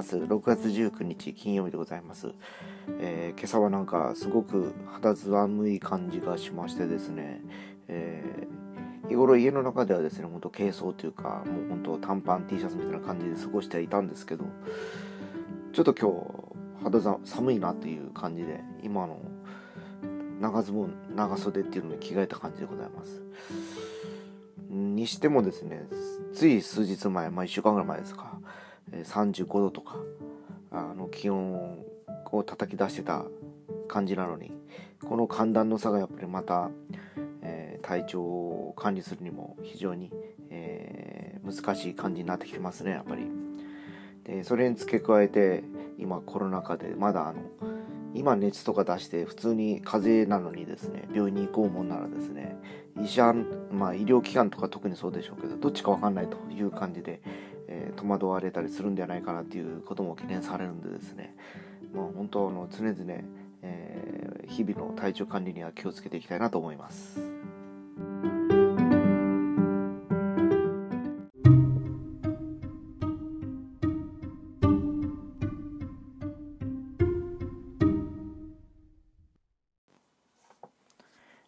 ます。6月19日金曜日でございます。えー、今朝はなんかすごく肌寒い感じがしましてですね、えー、日頃家の中ではですね、ほんと軽装というか、もう本当短パン T シャツみたいな感じで過ごしていたんですけど、ちょっと今日肌寒いなっていう感じで、今の長ズボン、長袖っていうのに着替えた感じでございます。にしてもですね、つい数日前、まあ1週間ぐらい前ですか、35度とかあの気温を叩き出してた感じなのにこの寒暖の差がやっぱりまた、えー、体調を管理するにも非常に、えー、難しい感じになってきてますねやっぱり。でそれに付け加えて今コロナ禍でまだあの今熱とか出して普通に風邪なのにですね病院に行こうもんならですね医者まあ医療機関とか特にそうでしょうけどどっちか分かんないという感じでえー、戸惑われたりするんではないかなっていうことも懸念されるんでですね、まあ、本当の常々、えー、日々の体調管理には気をつけていきたいなと思います。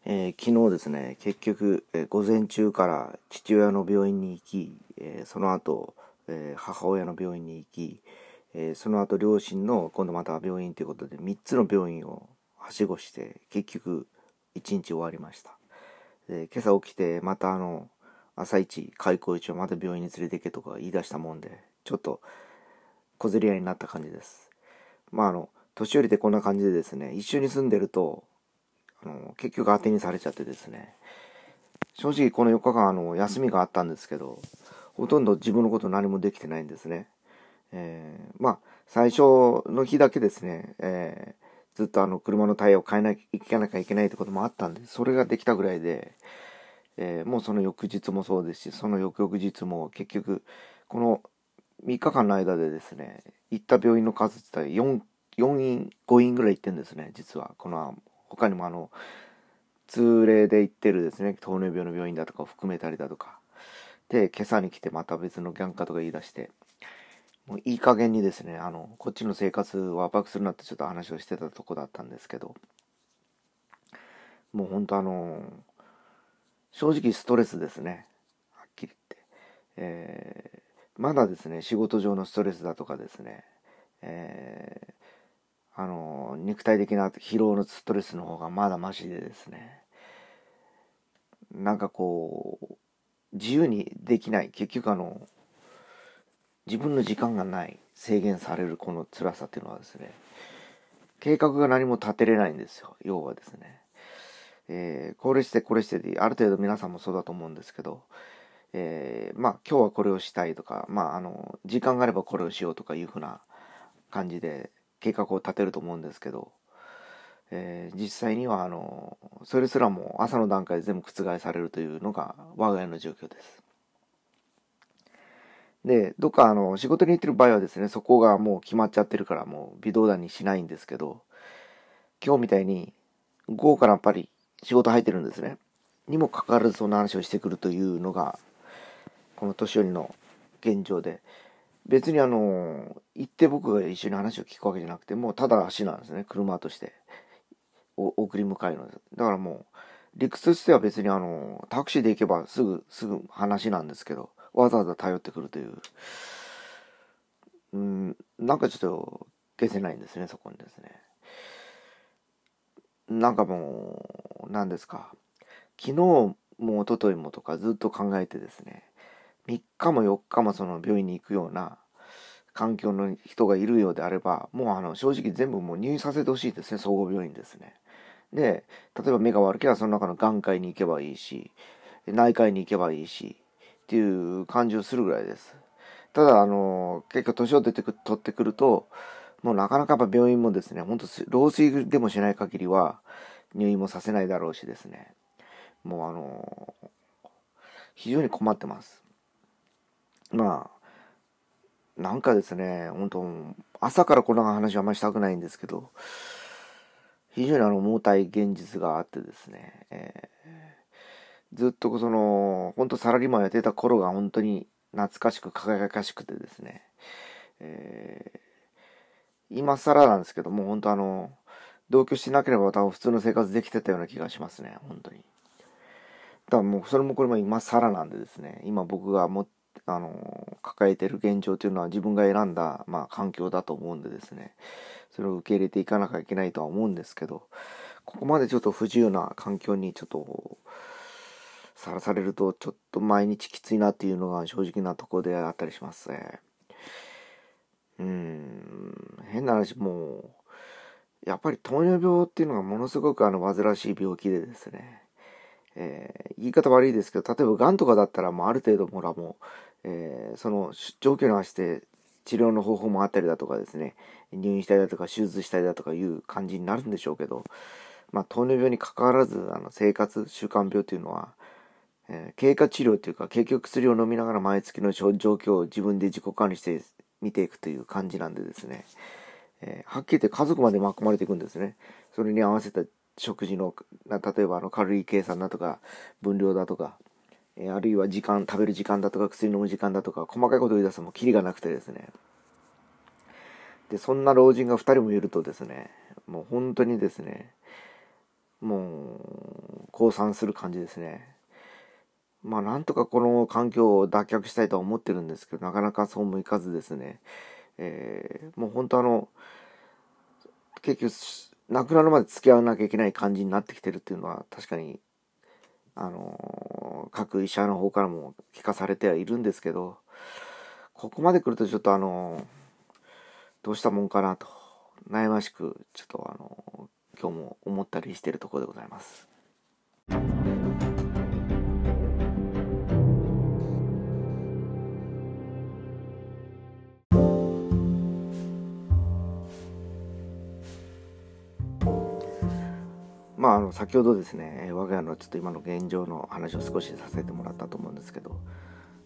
え、昨日ですね結局、えー、午前中から父親の病院に行き、えー、その後えー、母親の病院に行き、えー、その後両親の今度また病院ということで3つの病院をはしごして結局1日終わりました。で今朝起きてまたあの朝一開口一をまた病院に連れて行けとか言い出したもんでちょっと小競り合いになった感じです。まああの年寄りでこんな感じでですね一緒に住んでるとあの結局当てにされちゃってですね。正直この4日間あの休みがあったんですけどほとんど自分のこと何もできてないんですね。えー、まあ、最初の日だけですね、えー、ずっとあの車のタイヤを変えなきゃいけなきゃいけないってこともあったんで、それができたぐらいで、えー、もうその翌日もそうですし、その翌々日も結局、この3日間の間でですね、行った病院の数って言ったら4、4院、5院ぐらい行ってんですね、実は。この、他にもあの、通例で行ってるですね、糖尿病の病院だとかを含めたりだとか、で、今朝に来てまた別のギャンカとか言い出して、もういい加減にですね、あの、こっちの生活を圧迫するなってちょっと話をしてたとこだったんですけど、もう本当あの、正直ストレスですね。はっきり言って。えー、まだですね、仕事上のストレスだとかですね、えー、あの、肉体的な疲労のストレスの方がまだマシでですね、なんかこう、自由にできない。結局あの自分の時間がない制限されるこの辛さっていうのはですね計画が何も立てれないんですよ。要はですね、えー、これしてこれしてである程度皆さんもそうだと思うんですけど、えー、まあ今日はこれをしたいとかまああの時間があればこれをしようとかいうふうな感じで計画を立てると思うんですけどえー、実際にはあのそれすらも朝の段階で全部覆されるというのが我が家の状況です。で、どっかあの仕事に行ってる場合はですね、そこがもう決まっちゃってるからもう微動だにしないんですけど、今日みたいに午後からやっぱり仕事入ってるんですね。にもかかわらずそんな話をしてくるというのが、この年寄りの現状で、別にあの、行って僕が一緒に話を聞くわけじゃなくて、もうただ足なんですね、車として。送り迎えるのです。だからもう、理屈としては別にあの、タクシーで行けばすぐ、すぐ話なんですけど、わざわざ頼ってくるという、うん、なんかちょっと消せないんですね、そこにですね。なんかもう、何ですか。昨日も一昨日もとかずっと考えてですね、3日も4日もその病院に行くような環境の人がいるようであれば、もうあの正直全部もう入院させてほしいですね、総合病院ですね。で、例えば目が悪ければその中の眼科医に行けばいいし、内科医に行けばいいし、っていう感じをするぐらいです。ただ、あの、結構年を出てく、取ってくると、もうなかなかやっぱ病院もですね、ほんと老衰でもしない限りは入院もさせないだろうしですね、もうあの、非常に困ってます。まあ、なんかですね、本当朝からこんな話はあんまりしたくないんですけど、非常にあの重たい現実があってですね、えー、ずっとその、本当サラリーマンやってた頃が本当に懐かしく輝かしくてですね、え今更なんですけども、本当あの、同居してなければ多分普通の生活できてたような気がしますね、本当に。だからもう、それもこれも今更なんでですね、今僕がも、あの、抱えてる現状というのは自分が選んだ、まあ、環境だと思うんでですね、それを受け入れていかなきゃいけないとは思うんですけど、ここまでちょっと不自由な環境にちょっと、さらされるとちょっと毎日きついなっていうのが正直なとこであったりしますね。うん、変な話、もう、やっぱり糖尿病っていうのがものすごくあの煩わしい病気でですね、えー、言い方悪いですけど、例えば癌とかだったらもうある程度ほらもう、えー、その状況に合わせて治療の方法もあったりだとかですね、入院したりだとか手術したりだとかいう感じになるんでしょうけど、まあ、糖尿病にかかわらず、あの生活習慣病っていうのは、えー、経過治療っていうか、結局薬を飲みながら毎月の状況を自分で自己管理して見ていくという感じなんでですね、えー、はっきり言って家族まで巻き込まれていくんですね。それに合わせた食事の、例えばあのカロリー計算だとか、分量だとか、えー、あるいは時間、食べる時間だとか、薬飲む時間だとか、細かいことを言い出すともキリがなくてですね。で、そんな老人が2人もいるとですね、もう本当にですね、もう、降参する感じですね。まあなんとかこの環境を脱却したいとは思ってるんですけど、なかなかそうもいかずですね、えー、もう本当あの、結局、亡くなるまで付き合わなきゃいけない感じになってきてるっていうのは確かに、あのー、各医者の方からも聞かされてはいるんですけど、ここまで来るとちょっとあのー、どうしたもんかなと、悩ましく、ちょっとあのー、今日も思ったりしてるところでございます。まあ、あの先ほどですね我が家のちょっと今の現状の話を少しさせてもらったと思うんですけど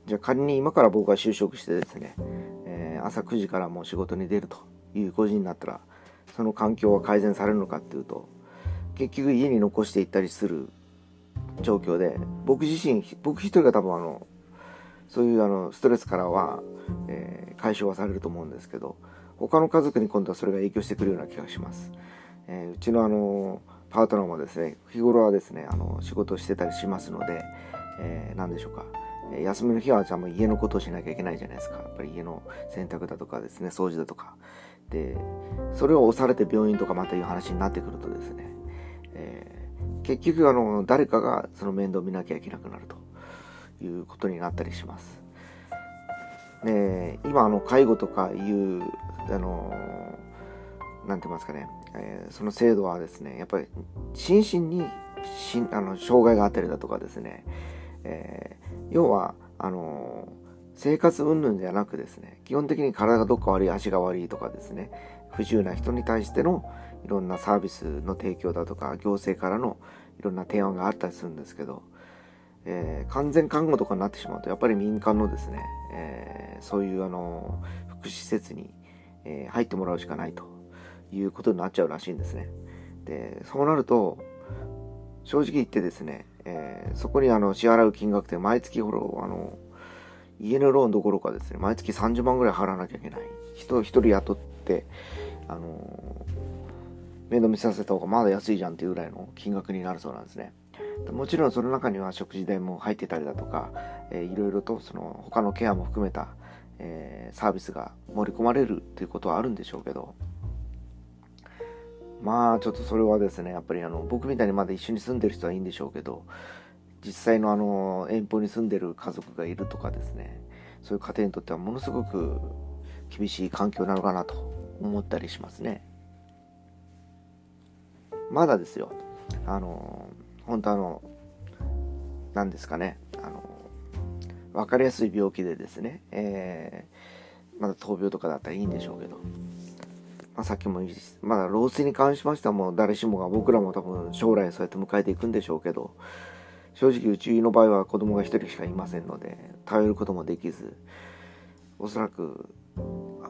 じゃあ仮に今から僕が就職してですね、えー、朝9時からもう仕事に出るという5時になったらその環境は改善されるのかっていうと結局家に残していったりする状況で僕自身僕一人が多分あのそういうあのストレスからは、えー、解消はされると思うんですけど他の家族に今度はそれが影響してくるような気がします。えー、うちのあのパートナーもですね日頃はですねあの仕事してたりしますので、えー、何でしょうか。休みの日はじゃあもう家のことをしなきゃいけないじゃないですか。やっぱり家の洗濯だとかですね掃除だとか。でそれを押されて病院とかまたいう話になってくるとですね、えー、結局あの誰かがその面倒を見なきゃいけなくなると。いうことになったりします。で今あの介護とかいうあのなんて言いますかねえー、その制度はですねやっぱり心身にしあの障害があったりだとかですね、えー、要はあの生活云々じゃなくですね基本的に体がどっか悪い足が悪いとかですね不自由な人に対してのいろんなサービスの提供だとか行政からのいろんな提案があったりするんですけど、えー、完全看護とかになってしまうとやっぱり民間のですね、えー、そういうあの福祉施設に、えー、入ってもらうしかないと。いうことになっちゃうらしいんですね。で、そうなると、正直言ってですね、えー、そこにあの支払う金額って毎月ほど、あの、家のローンどころかですね、毎月30万ぐらい払わなきゃいけない。人一人雇って、あの面倒見させた方がまだ安いじゃんっていうぐらいの金額になるそうなんですね。もちろんその中には食事代も入ってたりだとか、えー、いろいろとその他のケアも含めた、えー、サービスが盛り込まれるっていうことはあるんでしょうけど、まあちょっとそれはですねやっぱりあの僕みたいにまだ一緒に住んでる人はいいんでしょうけど実際のあの遠方に住んでる家族がいるとかですねそういう家庭にとってはものすごく厳しい環境なのかなと思ったりしますね。まだですよ。あの本当あの何ですかねあの分かりやすい病気でですね、えー、まだ闘病とかだったらいいんでしょうけど。まあ、さっきも言いまだ老衰に関しましてはもう誰しもが僕らも多分将来そうやって迎えていくんでしょうけど正直うちの場合は子供が1人しかいませんので頼ることもできずおそらく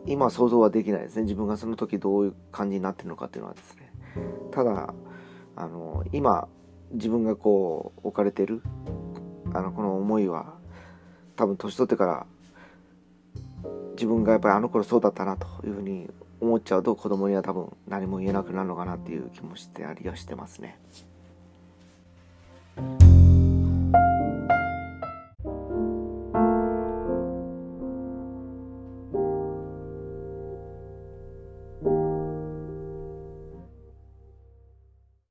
今想像はできないですね。自分がその時どういう感じになってるのかっていうのはですね。ただあの今自分がこう置かれてるあのこの思いは多分年取ってから自分がやっぱりあの頃そうだったなというふうに思っちゃうと子供には多分何も言えなくなるのかなっていう気もしてありはしてますね。